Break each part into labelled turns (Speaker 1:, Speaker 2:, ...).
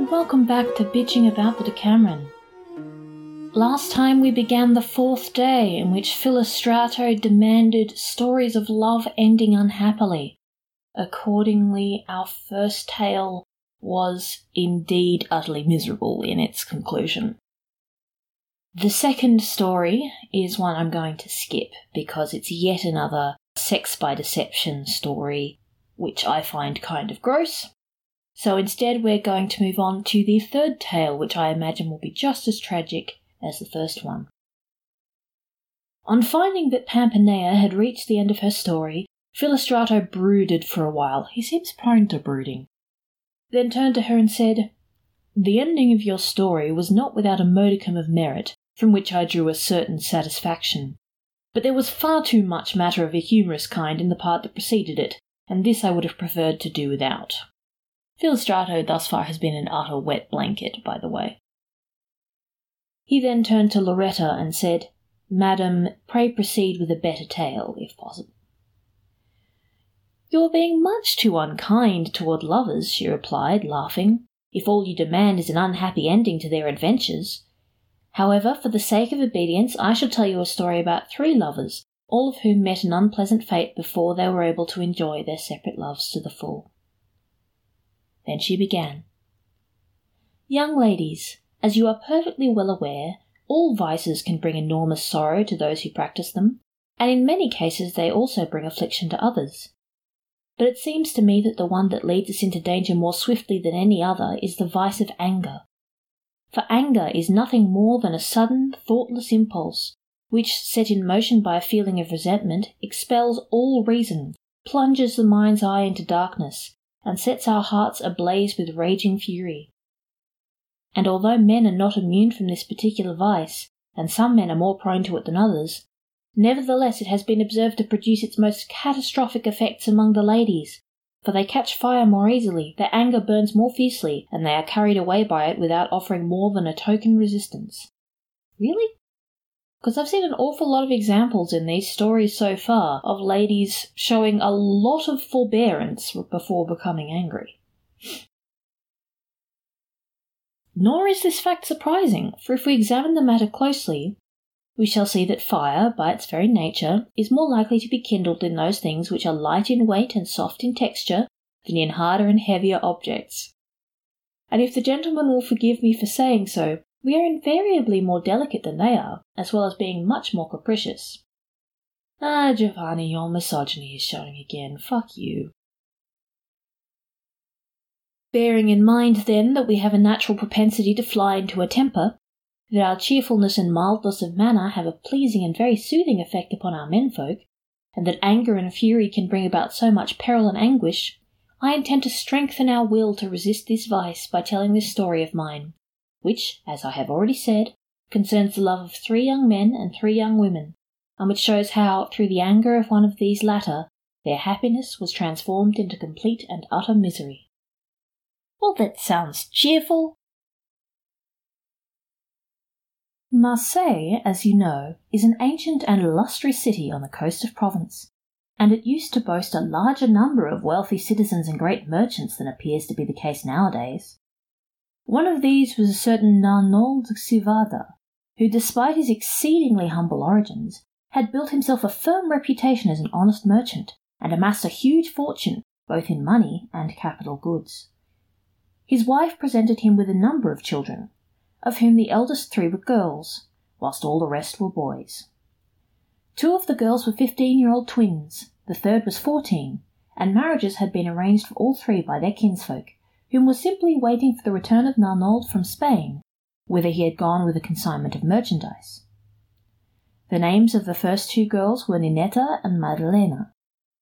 Speaker 1: and welcome back to Bitching About the Decameron. Last time we began the fourth day in which Philostrato demanded stories of love ending unhappily. Accordingly, our first tale was indeed utterly miserable in its conclusion. The second story is one I'm going to skip because it's yet another sex by deception story, which I find kind of gross. So instead, we're going to move on to the third tale, which I imagine will be just as tragic as the first one. On finding that Pampinea had reached the end of her story, Philostrato brooded for a while. He seems prone to brooding. Then turned to her and said, The ending of your story was not without a modicum of merit, from which I drew a certain satisfaction. But there was far too much matter of a humorous kind in the part that preceded it, and this I would have preferred to do without. Philostrato thus far has been an utter wet blanket, by the way. He then turned to Lauretta and said, Madam, pray proceed with a better tale, if possible. You're being much too unkind toward lovers, she replied, laughing, if all you demand is an unhappy ending to their adventures. However, for the sake of obedience, I shall tell you a story about three lovers, all of whom met an unpleasant fate before they were able to enjoy their separate loves to the full. Then she began. Young ladies, as you are perfectly well aware, all vices can bring enormous sorrow to those who practice them, and in many cases they also bring affliction to others. But it seems to me that the one that leads us into danger more swiftly than any other is the vice of anger. For anger is nothing more than a sudden, thoughtless impulse, which, set in motion by a feeling of resentment, expels all reason, plunges the mind's eye into darkness, and sets our hearts ablaze with raging fury. And although men are not immune from this particular vice, and some men are more prone to it than others, nevertheless it has been observed to produce its most catastrophic effects among the ladies, for they catch fire more easily, their anger burns more fiercely, and they are carried away by it without offering more than a token resistance. Really? Because I've seen an awful lot of examples in these stories so far of ladies showing a lot of forbearance before becoming angry. Nor is this fact surprising, for if we examine the matter closely, we shall see that fire, by its very nature, is more likely to be kindled in those things which are light in weight and soft in texture than in harder and heavier objects. And if the gentleman will forgive me for saying so, we are invariably more delicate than they are, as well as being much more capricious. Ah, Giovanni, your misogyny is showing again. Fuck you. Bearing in mind, then, that we have a natural propensity to fly into a temper, that our cheerfulness and mildness of manner have a pleasing and very soothing effect upon our menfolk, and that anger and fury can bring about so much peril and anguish, I intend to strengthen our will to resist this vice by telling this story of mine, which, as I have already said, concerns the love of three young men and three young women, and which shows how, through the anger of one of these latter, their happiness was transformed into complete and utter misery. Well, that sounds cheerful, Marseille, as you know, is an ancient and illustrious city on the coast of Provence, and it used to boast a larger number of wealthy citizens and great merchants than appears to be the case nowadays. One of these was a certain Arnauld Civada, who, despite his exceedingly humble origins, had built himself a firm reputation as an honest merchant, and amassed a huge fortune both in money and capital goods. His wife presented him with a number of children, of whom the eldest three were girls, whilst all the rest were boys. Two of the girls were fifteen year old twins, the third was fourteen, and marriages had been arranged for all three by their kinsfolk, whom was simply waiting for the return of N'Arnald from Spain, whither he had gone with a consignment of merchandise. The names of the first two girls were Ninetta and Maddalena.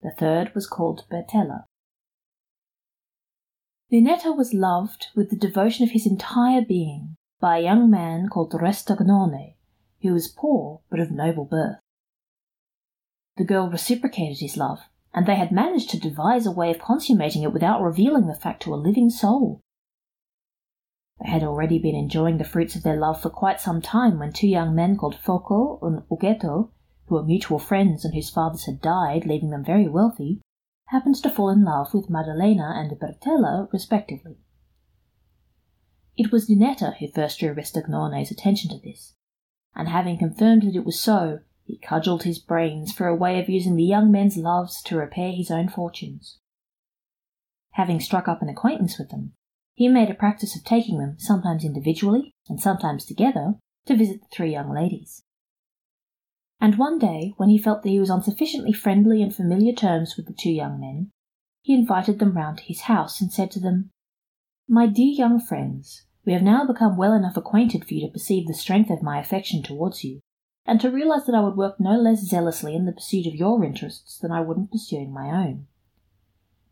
Speaker 1: The third was called Bertella. Ninetta was loved with the devotion of his entire being, by a young man called Restagnone, who was poor but of noble birth. The girl reciprocated his love, and they had managed to devise a way of consummating it without revealing the fact to a living soul. They had already been enjoying the fruits of their love for quite some time when two young men called Folco and Ughetto, who were mutual friends and whose fathers had died, leaving them very wealthy, happened to fall in love with Maddalena and Bertella respectively. It was Ninetta who first drew Restagnone's attention to this, and having confirmed that it was so, he cudgelled his brains for a way of using the young men's loves to repair his own fortunes. Having struck up an acquaintance with them, he made a practice of taking them, sometimes individually and sometimes together, to visit the three young ladies. And one day, when he felt that he was on sufficiently friendly and familiar terms with the two young men, he invited them round to his house and said to them, My dear young friends, we have now become well enough acquainted for you to perceive the strength of my affection towards you, and to realize that I would work no less zealously in the pursuit of your interests than I would in pursuing my own.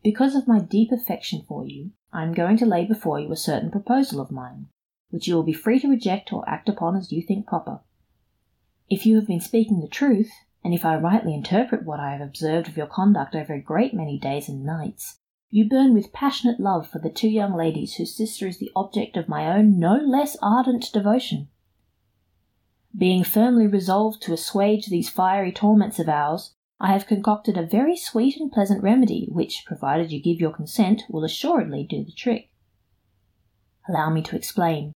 Speaker 1: Because of my deep affection for you, I am going to lay before you a certain proposal of mine, which you will be free to reject or act upon as you think proper. If you have been speaking the truth, and if I rightly interpret what I have observed of your conduct over a great many days and nights, you burn with passionate love for the two young ladies whose sister is the object of my own no less ardent devotion. Being firmly resolved to assuage these fiery torments of ours, I have concocted a very sweet and pleasant remedy, which, provided you give your consent, will assuredly do the trick. Allow me to explain.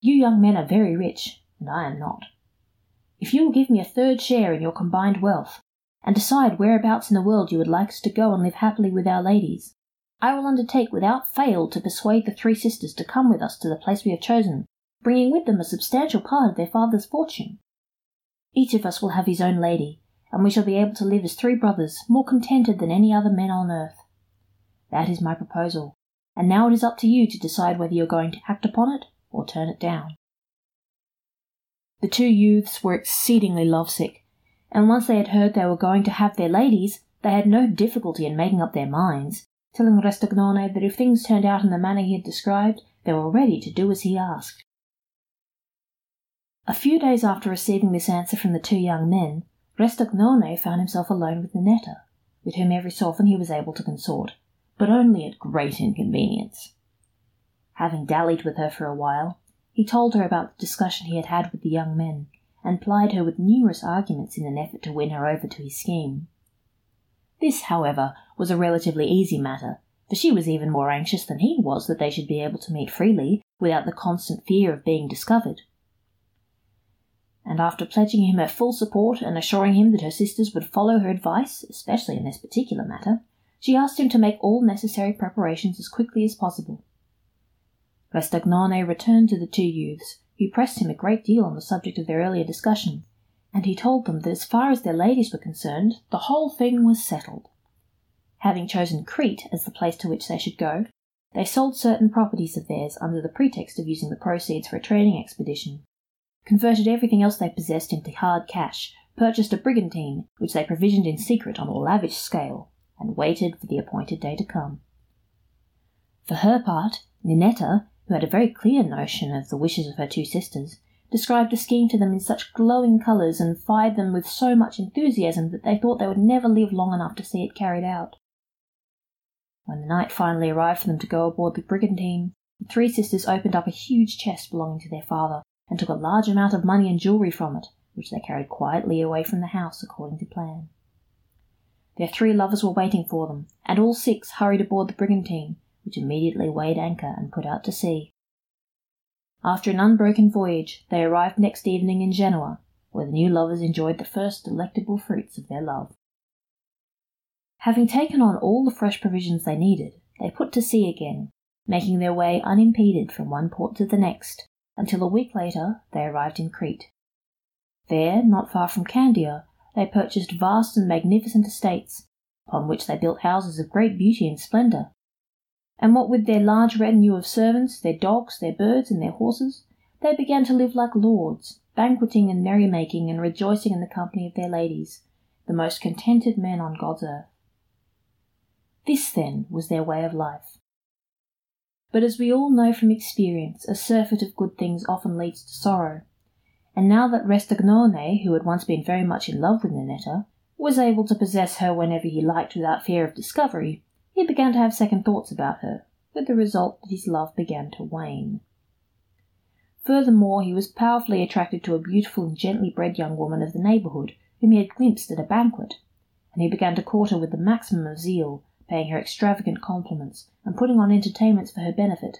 Speaker 1: You young men are very rich, and I am not. If you will give me a third share in your combined wealth, and decide whereabouts in the world you would like us to go and live happily with our ladies, I will undertake without fail to persuade the three sisters to come with us to the place we have chosen, bringing with them a substantial part of their father's fortune. Each of us will have his own lady, and we shall be able to live as three brothers, more contented than any other men on earth. That is my proposal, and now it is up to you to decide whether you are going to act upon it or turn it down. The two youths were exceedingly lovesick, and once they had heard they were going to have their ladies, they had no difficulty in making up their minds, telling Restagnone that if things turned out in the manner he had described, they were ready to do as he asked. A few days after receiving this answer from the two young men, Restagnone found himself alone with Ninetta, with whom every so often he was able to consort, but only at great inconvenience. Having dallied with her for a while, he told her about the discussion he had had with the young men, and plied her with numerous arguments in an effort to win her over to his scheme. This, however, was a relatively easy matter, for she was even more anxious than he was that they should be able to meet freely without the constant fear of being discovered. And after pledging him her full support and assuring him that her sisters would follow her advice, especially in this particular matter, she asked him to make all necessary preparations as quickly as possible. Restagnone returned to the two youths, who pressed him a great deal on the subject of their earlier discussion, and he told them that as far as their ladies were concerned, the whole thing was settled. Having chosen Crete as the place to which they should go, they sold certain properties of theirs under the pretext of using the proceeds for a trading expedition, converted everything else they possessed into hard cash, purchased a brigantine, which they provisioned in secret on a lavish scale, and waited for the appointed day to come. For her part, Ninetta, who had a very clear notion of the wishes of her two sisters, described the scheme to them in such glowing colours and fired them with so much enthusiasm that they thought they would never live long enough to see it carried out. When the night finally arrived for them to go aboard the brigantine, the three sisters opened up a huge chest belonging to their father and took a large amount of money and jewellery from it, which they carried quietly away from the house according to plan. Their three lovers were waiting for them, and all six hurried aboard the brigantine, which immediately weighed anchor and put out to sea. After an unbroken voyage, they arrived next evening in Genoa, where the new lovers enjoyed the first delectable fruits of their love. Having taken on all the fresh provisions they needed, they put to sea again, making their way unimpeded from one port to the next, until a week later they arrived in Crete. There, not far from Candia, they purchased vast and magnificent estates, upon which they built houses of great beauty and splendour, and what with their large retinue of servants, their dogs, their birds, and their horses, they began to live like lords, banqueting and merrymaking and rejoicing in the company of their ladies, the most contented men on God's earth. This, then, was their way of life. But as we all know from experience, a surfeit of good things often leads to sorrow. And now that Restagnone, who had once been very much in love with Ninetta, was able to possess her whenever he liked without fear of discovery, he began to have second thoughts about her, with the result that his love began to wane. Furthermore, he was powerfully attracted to a beautiful and gently bred young woman of the neighbourhood, whom he had glimpsed at a banquet, and he began to court her with the maximum of zeal, paying her extravagant compliments, and putting on entertainments for her benefit.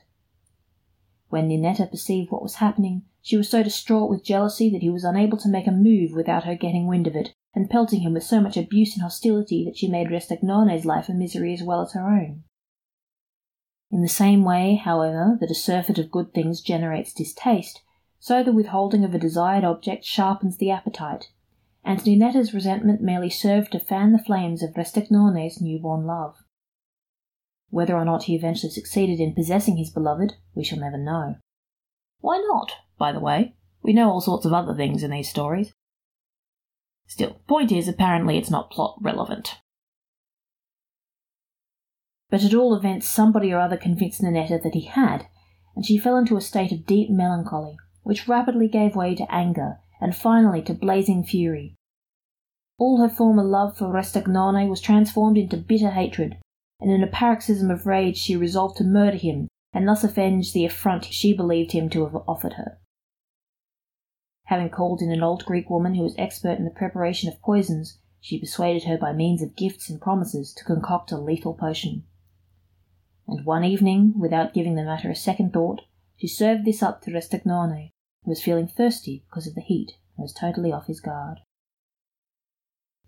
Speaker 1: When Ninetta perceived what was happening, she was so distraught with jealousy that he was unable to make a move without her getting wind of it, and pelting him with so much abuse and hostility that she made Restagnone's life a misery as well as her own. In the same way, however, that a surfeit of good things generates distaste, so the withholding of a desired object sharpens the appetite, and Ninetta's resentment merely served to fan the flames of Restagnone's newborn love. Whether or not he eventually succeeded in possessing his beloved, we shall never know. Why not, by the way? We know all sorts of other things in these stories. Still, point is, apparently it's not plot relevant. But at all events, somebody or other convinced Ninetta that he had, and she fell into a state of deep melancholy, which rapidly gave way to anger, and finally to blazing fury. All her former love for Restagnone was transformed into bitter hatred, and in a paroxysm of rage she resolved to murder him, and thus avenge the affront she believed him to have offered her. Having called in an old Greek woman who was expert in the preparation of poisons, she persuaded her by means of gifts and promises to concoct a lethal potion. And one evening, without giving the matter a second thought, she served this up to Restagnone, who was feeling thirsty because of the heat and was totally off his guard.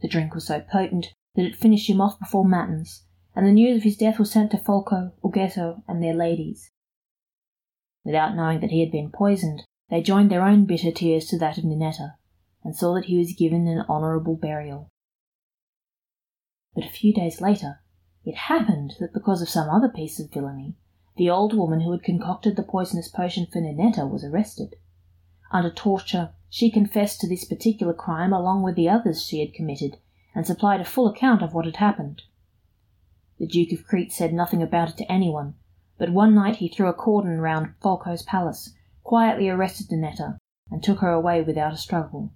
Speaker 1: The drink was so potent that it finished him off before matins, and the news of his death was sent to Folco, Ughetto, and their ladies. Without knowing that he had been poisoned, they joined their own bitter tears to that of Ninetta, and saw that he was given an honourable burial. But a few days later, it happened that because of some other piece of villainy, the old woman who had concocted the poisonous potion for Ninetta was arrested. Under torture, she confessed to this particular crime along with the others she had committed, and supplied a full account of what had happened. The Duke of Crete said nothing about it to anyone, but one night he threw a cordon round Folco's palace quietly arrested Ninetta and took her away without a struggle.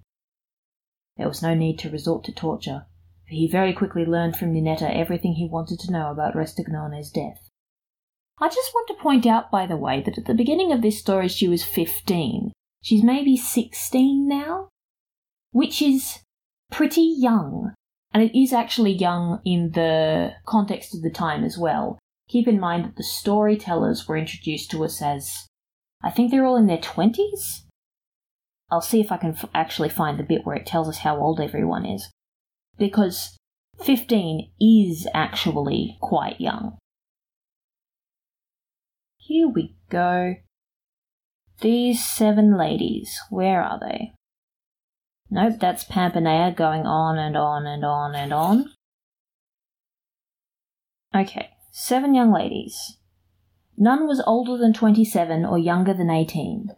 Speaker 1: There was no need to resort to torture, for he very quickly learned from Ninetta everything he wanted to know about Restagnone's death. I just want to point out, by the way, that at the beginning of this story she was 15. She's maybe 16 now, which is pretty young. And it is actually young in the context of the time as well. Keep in mind that the storytellers were introduced to us as I think they're all in their 20s. I'll see if I can f- actually find the bit where it tells us how old everyone is. Because 15 is actually quite young. Here we go. These seven ladies, where are they? Nope, that's Pampinea going on and on and on and on. Okay, seven young ladies. None was older than 27 or younger than 18.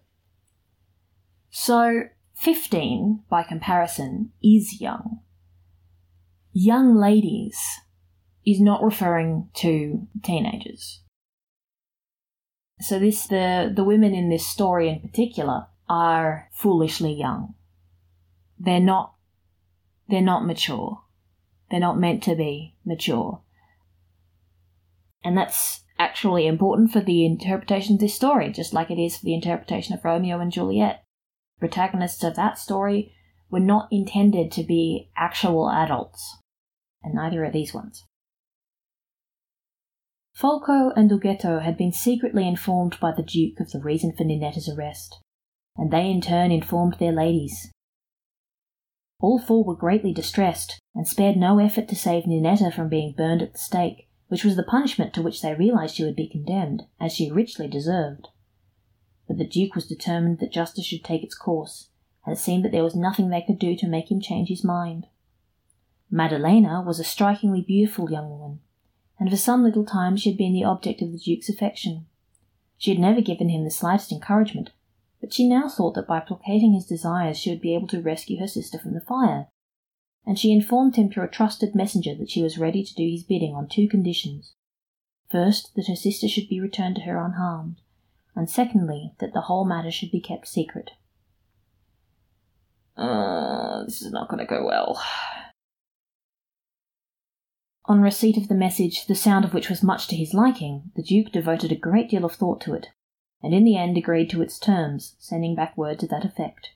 Speaker 1: So, 15, by comparison, is young. Young ladies is not referring to teenagers. So this the the women in this story in particular are foolishly young. They're not they're not mature. They're not meant to be mature. And that's actually important for the interpretation of this story, just like it is for the interpretation of Romeo and Juliet. Protagonists of that story were not intended to be actual adults, and neither are these ones. Folco and Ughetto had been secretly informed by the Duke of the reason for Ninetta's arrest, and they in turn informed their ladies. All four were greatly distressed, and spared no effort to save Ninetta from being burned at the stake, which was the punishment to which they realized she would be condemned, as she richly deserved. But the Duke was determined that justice should take its course, and it seemed that there was nothing they could do to make him change his mind. Maddalena was a strikingly beautiful young woman, and for some little time she had been the object of the Duke's affection. She had never given him the slightest encouragement, but she now thought that by placating his desires she would be able to rescue her sister from the fire, and she informed him through a trusted messenger that she was ready to do his bidding on two conditions. First, that her sister should be returned to her unharmed, and secondly, that the whole matter should be kept secret. Uh, this is not going to go well. On receipt of the message, the sound of which was much to his liking, the Duke devoted a great deal of thought to it, and in the end agreed to its terms, sending back word to that effect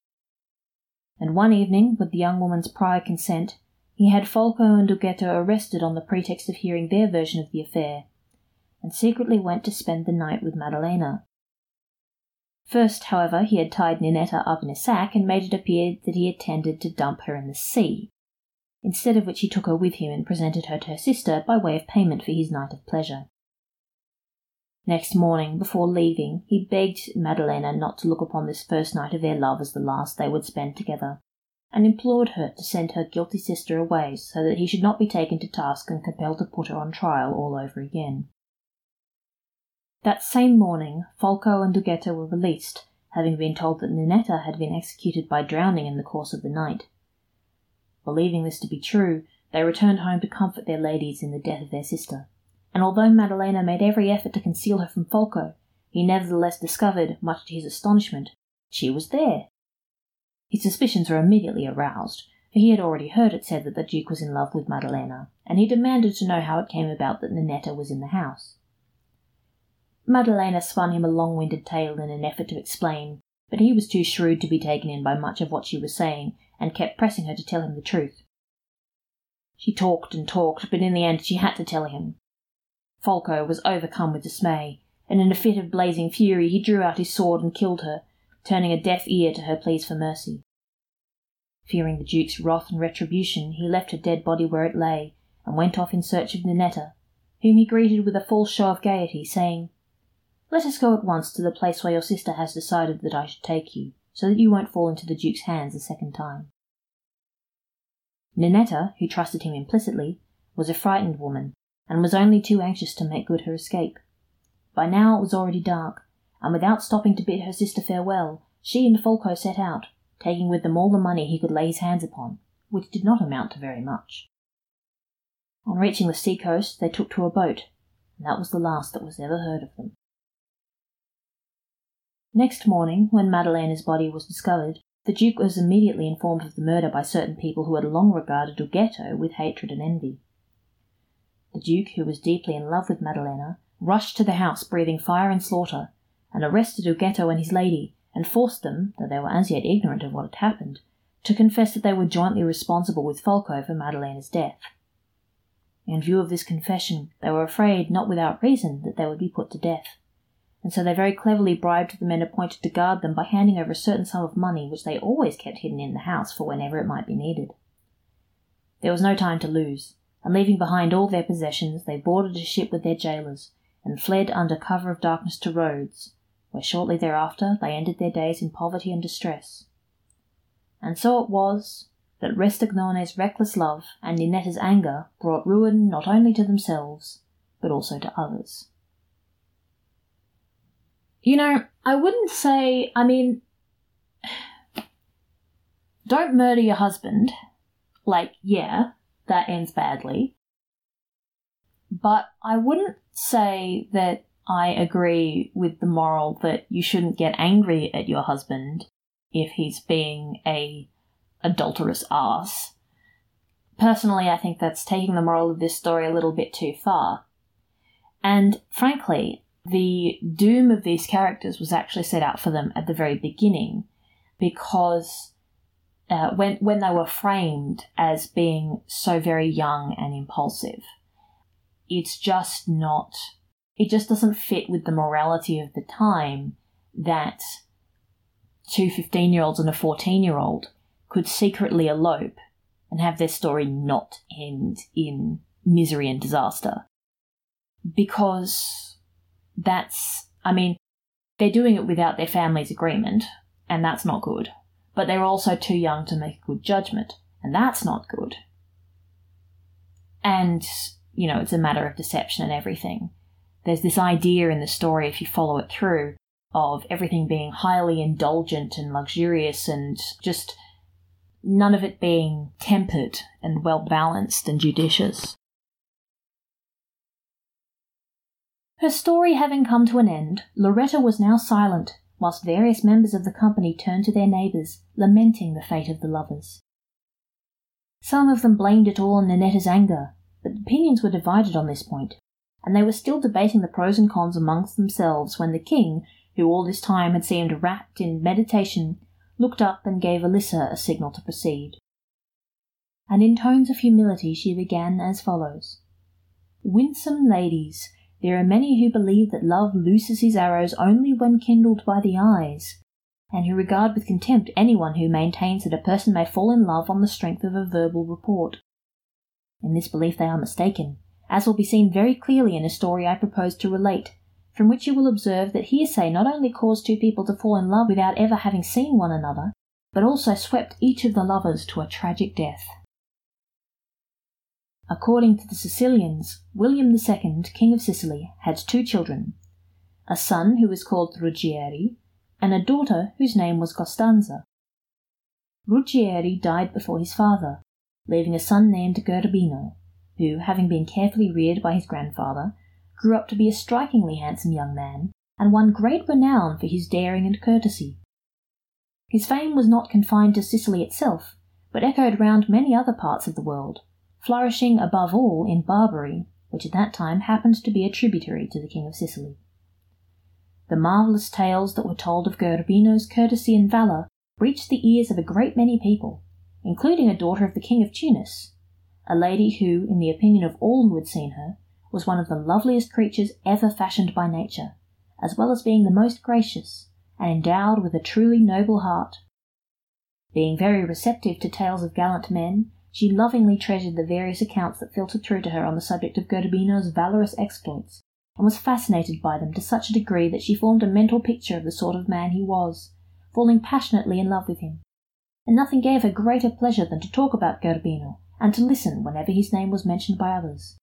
Speaker 1: and one evening, with the young woman's prior consent, he had Folco and Ughetto arrested on the pretext of hearing their version of the affair, and secretly went to spend the night with Maddalena. First, however, he had tied Ninetta up in a sack and made it appear that he intended to dump her in the sea, instead of which he took her with him and presented her to her sister by way of payment for his night of pleasure. Next morning, before leaving, he begged Madalena not to look upon this first night of their love as the last they would spend together, and implored her to send her guilty sister away so that he should not be taken to task and compelled to put her on trial all over again. That same morning, Folco and Ughetto were released, having been told that Ninetta had been executed by drowning in the course of the night. Believing this to be true, they returned home to comfort their ladies in the death of their sister, and although Madalena made every effort to conceal her from Folco, he nevertheless discovered, much to his astonishment, she was there. His suspicions were immediately aroused, for he had already heard it said that the Duke was in love with Madalena, and he demanded to know how it came about that Ninetta was in the house. Madalena spun him a long-winded tale in an effort to explain, but he was too shrewd to be taken in by much of what she was saying, and kept pressing her to tell him the truth. She talked and talked, but in the end she had to tell him. Folco was overcome with dismay, and in a fit of blazing fury he drew out his sword and killed her, turning a deaf ear to her pleas for mercy. Fearing the Duke's wrath and retribution, he left her dead body where it lay, and went off in search of Ninetta, whom he greeted with a false show of gaiety, saying, let us go at once to the place where your sister has decided that I should take you, so that you won't fall into the Duke's hands a second time. Ninetta, who trusted him implicitly, was a frightened woman, and was only too anxious to make good her escape. By now it was already dark, and without stopping to bid her sister farewell, she and Folco set out, taking with them all the money he could lay his hands upon, which did not amount to very much. On reaching the sea coast, they took to a boat, and that was the last that was ever heard of them. Next morning, when Madalena's body was discovered, the Duke was immediately informed of the murder by certain people who had long regarded Ughetto with hatred and envy. The Duke, who was deeply in love with Madalena, rushed to the house breathing fire and slaughter, and arrested Ughetto and his lady, and forced them, though they were as yet ignorant of what had happened, to confess that they were jointly responsible with Folco for Madalena's death. In view of this confession, they were afraid, not without reason, that they would be put to death and so they very cleverly bribed the men appointed to guard them by handing over a certain sum of money which they always kept hidden in the house for whenever it might be needed. There was no time to lose, and leaving behind all their possessions, they boarded a ship with their jailers and fled under cover of darkness to Rhodes, where shortly thereafter they ended their days in poverty and distress. And so it was that Restagnone's reckless love and Ninetta's anger brought ruin not only to themselves, but also to others. You know, I wouldn't say, I mean, don't murder your husband. Like, yeah, that ends badly. But I wouldn't say that I agree with the moral that you shouldn't get angry at your husband if he's being a adulterous ass. Personally, I think that's taking the moral of this story a little bit too far. And frankly, the doom of these characters was actually set out for them at the very beginning because uh, when, when they were framed as being so very young and impulsive, it's just not, it just doesn't fit with the morality of the time that two 15 year olds and a 14 year old could secretly elope and have their story not end in misery and disaster. Because that's, I mean, they're doing it without their family's agreement, and that's not good. But they're also too young to make a good judgment, and that's not good. And, you know, it's a matter of deception and everything. There's this idea in the story, if you follow it through, of everything being highly indulgent and luxurious and just none of it being tempered and well balanced and judicious. Her story having come to an end, Lauretta was now silent, whilst various members of the company turned to their neighbours, lamenting the fate of the lovers. Some of them blamed it all on Ninetta's anger, but opinions were divided on this point, and they were still debating the pros and cons amongst themselves when the king, who all this time had seemed wrapped in meditation, looked up and gave Elissa a signal to proceed. And in tones of humility she began as follows Winsome ladies, there are many who believe that love looses his arrows only when kindled by the eyes, and who regard with contempt anyone who maintains that a person may fall in love on the strength of a verbal report. In this belief they are mistaken, as will be seen very clearly in a story I propose to relate, from which you will observe that hearsay not only caused two people to fall in love without ever having seen one another, but also swept each of the lovers to a tragic death. According to the Sicilians, William II, King of Sicily, had two children a son who was called Ruggieri, and a daughter whose name was Costanza. Ruggieri died before his father, leaving a son named Gerbino, who, having been carefully reared by his grandfather, grew up to be a strikingly handsome young man, and won great renown for his daring and courtesy. His fame was not confined to Sicily itself, but echoed round many other parts of the world, flourishing above all in Barbary, which at that time happened to be a tributary to the King of Sicily. The marvellous tales that were told of Gerbino's courtesy and valour reached the ears of a great many people, including a daughter of the King of Tunis, a lady who, in the opinion of all who had seen her, was one of the loveliest creatures ever fashioned by nature, as well as being the most gracious, and endowed with a truly noble heart. Being very receptive to tales of gallant men, she lovingly treasured the various accounts that filtered through to her on the subject of Gerbino's valorous exploits, and was fascinated by them to such a degree that she formed a mental picture of the sort of man he was, falling passionately in love with him. And nothing gave her greater pleasure than to talk about Gerbino and to listen whenever his name was mentioned by others.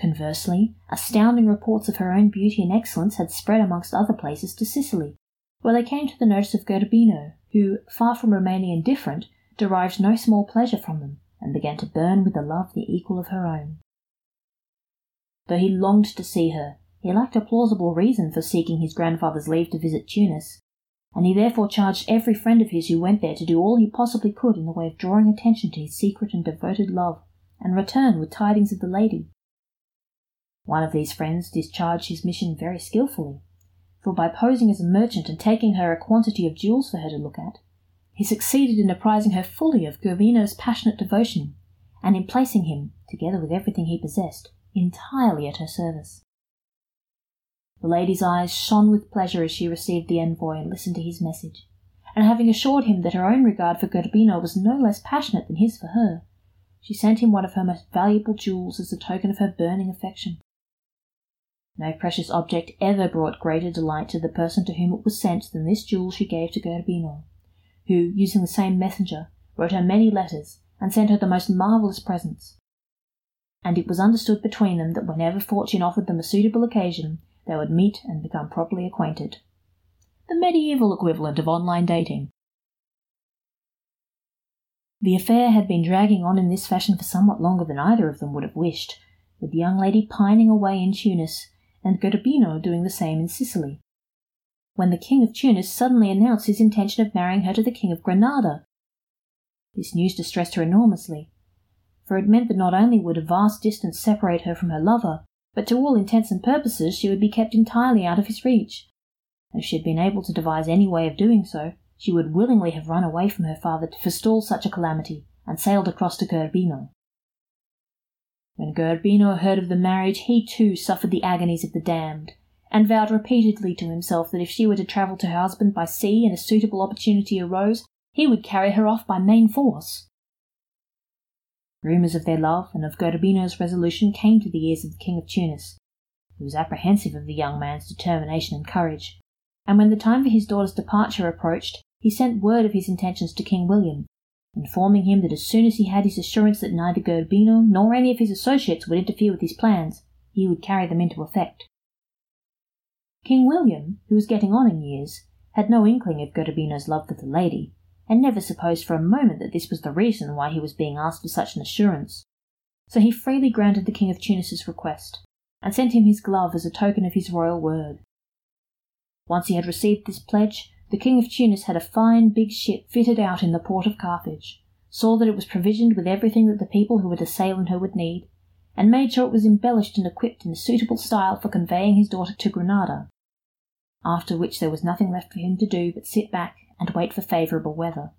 Speaker 1: Conversely, astounding reports of her own beauty and excellence had spread amongst other places to Sicily, where they came to the notice of Gerbino, who, far from remaining indifferent, derived no small pleasure from them, and began to burn with a love the equal of her own. Though he longed to see her, he lacked a plausible reason for seeking his grandfather's leave to visit Tunis, and he therefore charged every friend of his who went there to do all he possibly could in the way of drawing attention to his secret and devoted love, and return with tidings of the lady. One of these friends discharged his mission very skilfully, for by posing as a merchant and taking her a quantity of jewels for her to look at, he succeeded in apprising her fully of Gerbino's passionate devotion, and in placing him, together with everything he possessed, entirely at her service. The lady's eyes shone with pleasure as she received the envoy and listened to his message, and having assured him that her own regard for Gerbino was no less passionate than his for her, she sent him one of her most valuable jewels as a token of her burning affection. No precious object ever brought greater delight to the person to whom it was sent than this jewel she gave to Gerbino who, using the same messenger, wrote her many letters and sent her the most marvellous presents. And it was understood between them that whenever fortune offered them a suitable occasion, they would meet and become properly acquainted. The medieval equivalent of online dating. The affair had been dragging on in this fashion for somewhat longer than either of them would have wished, with the young lady pining away in Tunis, and Gerbino doing the same in Sicily when the King of Tunis suddenly announced his intention of marrying her to the King of Granada. This news distressed her enormously, for it meant that not only would a vast distance separate her from her lover, but to all intents and purposes she would be kept entirely out of his reach. If she had been able to devise any way of doing so, she would willingly have run away from her father to forestall such a calamity, and sailed across to Gerbino. When Gerbino heard of the marriage, he too suffered the agonies of the damned, and vowed repeatedly to himself that if she were to travel to her husband by sea and a suitable opportunity arose, he would carry her off by main force. Rumours of their love and of Gerbino's resolution came to the ears of the King of Tunis, who was apprehensive of the young man's determination and courage, and when the time for his daughter's departure approached, he sent word of his intentions to King William, informing him that as soon as he had his assurance that neither Gerbino nor any of his associates would interfere with his plans, he would carry them into effect. King William, who was getting on in years, had no inkling of Gerbino's love for the lady, and never supposed for a moment that this was the reason why he was being asked for such an assurance. So he freely granted the King of Tunis's request, and sent him his glove as a token of his royal word. Once he had received this pledge, the King of Tunis had a fine big ship fitted out in the port of Carthage, saw that it was provisioned with everything that the people who were to sail in her would need, and made sure it was embellished and equipped in a suitable style for conveying his daughter to Granada, after which there was nothing left for him to do but sit back and wait for favourable weather.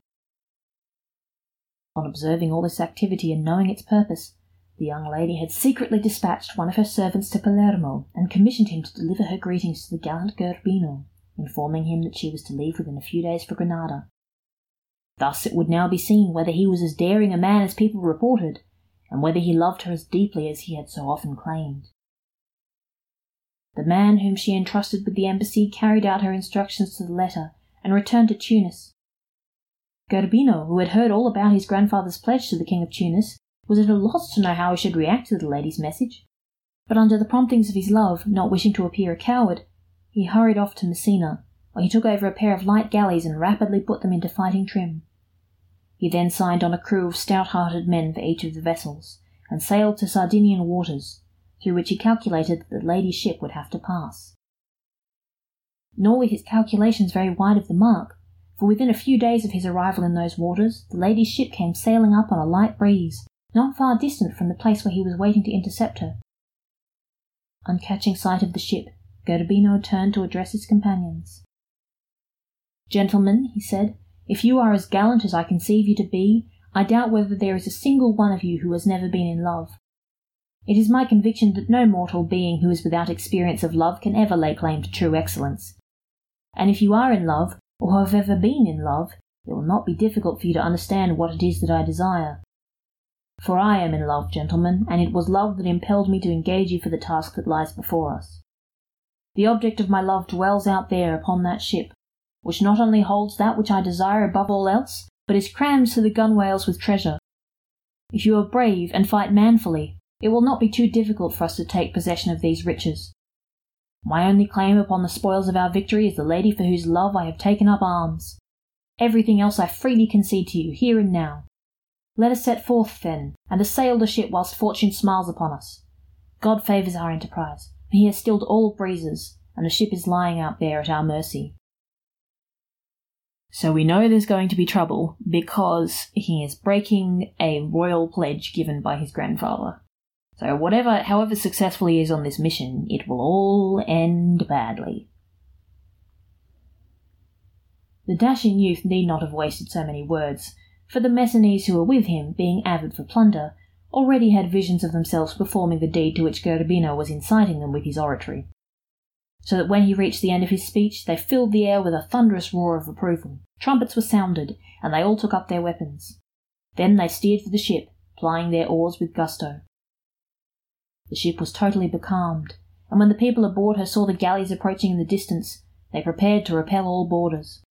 Speaker 1: On observing all this activity and knowing its purpose, The young lady had secretly dispatched one of her servants to Palermo and commissioned him to deliver her greetings to the gallant Gerbino, informing him that she was to leave within a few days for Granada. Thus it would now be seen whether he was as daring a man as people reported, and whether he loved her as deeply as he had so often claimed. The man whom she entrusted with the embassy carried out her instructions to the letter and returned to Tunis. Gerbino, who had heard all about his grandfather's pledge to the King of Tunis, was at a loss to know how he should react to the lady's message. But under the promptings of his love, not wishing to appear a coward, he hurried off to Messina, where he took over a pair of light galleys and rapidly put them into fighting trim. He then signed on a crew of stout-hearted men for each of the vessels, and sailed to Sardinian waters, through which he calculated that the lady's ship would have to pass. Nor were his calculations very wide of the mark, for within a few days of his arrival in those waters, the lady's ship came sailing up on a light breeze, not far distant from the place where he was waiting to intercept her. On catching sight of the ship, Gerbino turned to address his companions. Gentlemen, he said, if you are as gallant as I conceive you to be, I doubt whether there is a single one of you who has never been in love. It is my conviction that no mortal being who is without experience of love can ever lay claim to true excellence. And if you are in love, or have ever been in love, it will not be difficult for you to understand what it is that I desire. For I am in love, gentlemen, and it was love that impelled me to engage you for the task that lies before us. The object of my love dwells out there upon that ship, which not only holds that which I desire above all else, but is crammed to the gunwales with treasure. If you are brave and fight manfully, it will not be too difficult for us to take possession of these riches. My only claim upon the spoils of our victory is the lady for whose love I have taken up arms. Everything else I freely concede to you, here and now. Let us set forth, then, and assail the ship whilst fortune smiles upon us. God favours our enterprise, for he has stilled all breezes, and the ship is lying out there at our mercy. So we know there's going to be trouble because he is breaking a royal pledge given by his grandfather. So whatever, however successful he is on this mission, it will all end badly. The dashing youth need not have wasted so many words, for the Messinese who were with him, being avid for plunder, already had visions of themselves performing the deed to which Gerbino was inciting them with his oratory. So that when he reached the end of his speech, they filled the air with a thunderous roar of approval. Trumpets were sounded, and they all took up their weapons. Then they steered for the ship, plying their oars with gusto. The ship was totally becalmed, and when the people aboard her saw the galleys approaching in the distance, they prepared to repel all boarders.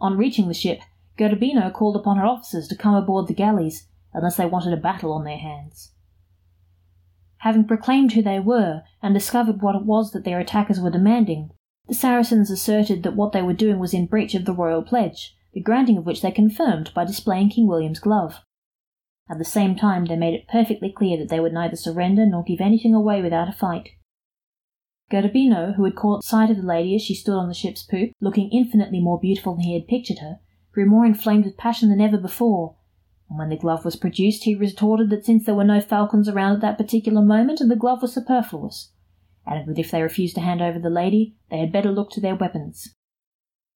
Speaker 1: On reaching the ship, Gerbino called upon her officers to come aboard the galleys, unless they wanted a battle on their hands. Having proclaimed who they were, and discovered what it was that their attackers were demanding, the Saracens asserted that what they were doing was in breach of the royal pledge, the granting of which they confirmed by displaying King William's glove. At the same time, they made it perfectly clear that they would neither surrender nor give anything away without a fight. Gerbino, who had caught sight of the lady as she stood on the ship's poop, looking infinitely more beautiful than he had pictured her, grew more inflamed with passion than ever before, and when the glove was produced, he retorted that since there were no falcons around at that particular moment, and the glove was superfluous, added that if they refused to hand over the lady, they had better look to their weapons.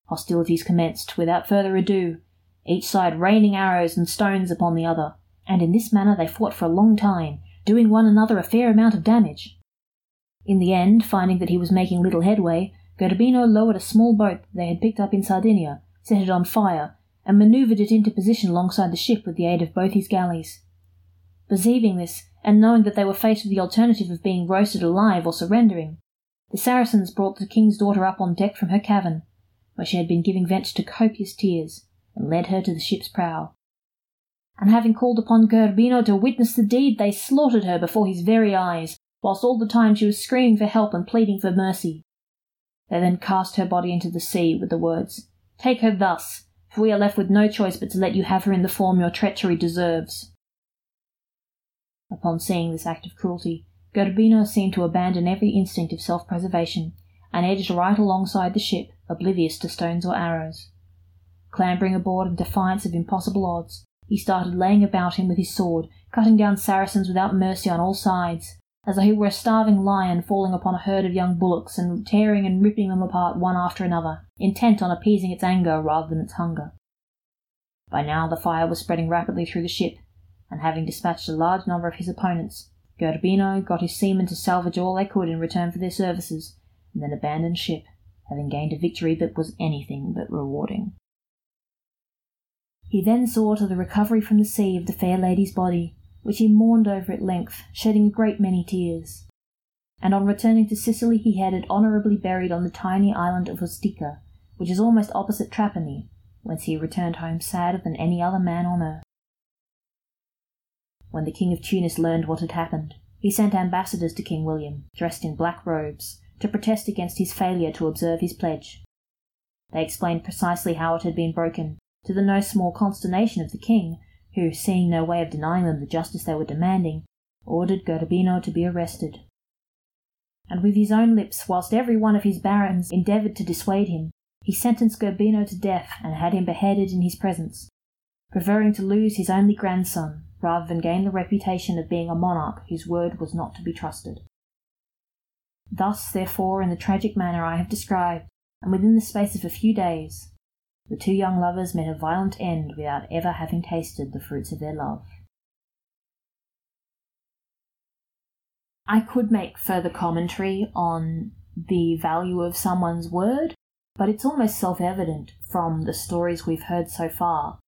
Speaker 1: Hostilities commenced without further ado, each side raining arrows and stones upon the other, and in this manner they fought for a long time, doing one another a fair amount of damage. In the end, finding that he was making little headway, Gerbino lowered a small boat they had picked up in Sardinia set it on fire, and manoeuvred it into position alongside the ship with the aid of both his galleys. Perceiving this, and knowing that they were faced with the alternative of being roasted alive or surrendering, the Saracens brought the king's daughter up on deck from her cavern, where she had been giving vent to copious tears, and led her to the ship's prow. And having called upon Gerbino to witness the deed, they slaughtered her before his very eyes, whilst all the time she was screaming for help and pleading for mercy. They then cast her body into the sea with the words, Take her thus, we are left with no choice but to let you have her in the form your treachery deserves. Upon seeing this act of cruelty, Gerbino seemed to abandon every instinct of self preservation, and edged right alongside the ship, oblivious to stones or arrows. Clambering aboard in defiance of impossible odds, he started laying about him with his sword, cutting down Saracens without mercy on all sides, as though he were a starving lion falling upon a herd of young bullocks and tearing and ripping them apart one after another, intent on appeasing its anger rather than its hunger. By now the fire was spreading rapidly through the ship, and having dispatched a large number of his opponents, Gerbino got his seamen to salvage all they could in return for their services, and then abandoned ship, having gained a victory that was anything but rewarding. He then saw to the recovery from the sea of the fair lady's body, which he mourned over at length, shedding a great many tears. And on returning to Sicily, he had it honourably buried on the tiny island of Ustica, which is almost opposite Trapani, whence he returned home sadder than any other man on earth. When the King of Tunis learned what had happened, he sent ambassadors to King William, dressed in black robes, to protest against his failure to observe his pledge. They explained precisely how it had been broken, to the no small consternation of the king, who, seeing no way of denying them the justice they were demanding, ordered Gerbino to be arrested. And with his own lips, whilst every one of his barons endeavoured to dissuade him, he sentenced Gerbino to death and had him beheaded in his presence, preferring to lose his only grandson rather than gain the reputation of being a monarch whose word was not to be trusted. Thus, therefore, in the tragic manner I have described, and within the space of a few days, the two young lovers met a violent end without ever having tasted the fruits of their love. I could make further commentary on the value of someone's word, but it's almost self evident from the stories we've heard so far.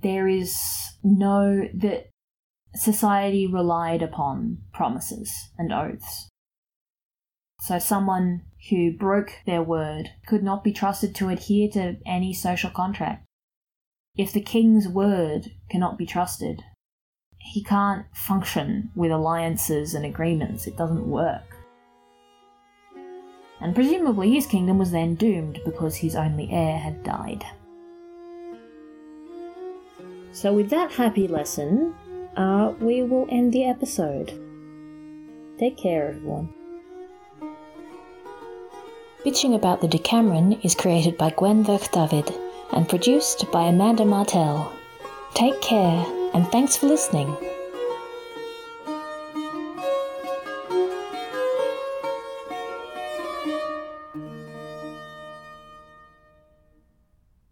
Speaker 1: There is no that society relied upon promises and oaths. So someone who broke their word could not be trusted to adhere to any social contract. If the king's word cannot be trusted, he can't function with alliances and agreements. It doesn't work. And presumably his kingdom was then doomed because his only heir had died. So, with that happy lesson, uh, we will end the episode. Take care, everyone. Bitching About the Decameron is created by Gwen David and produced by Amanda Martell. Take care, and thanks for listening.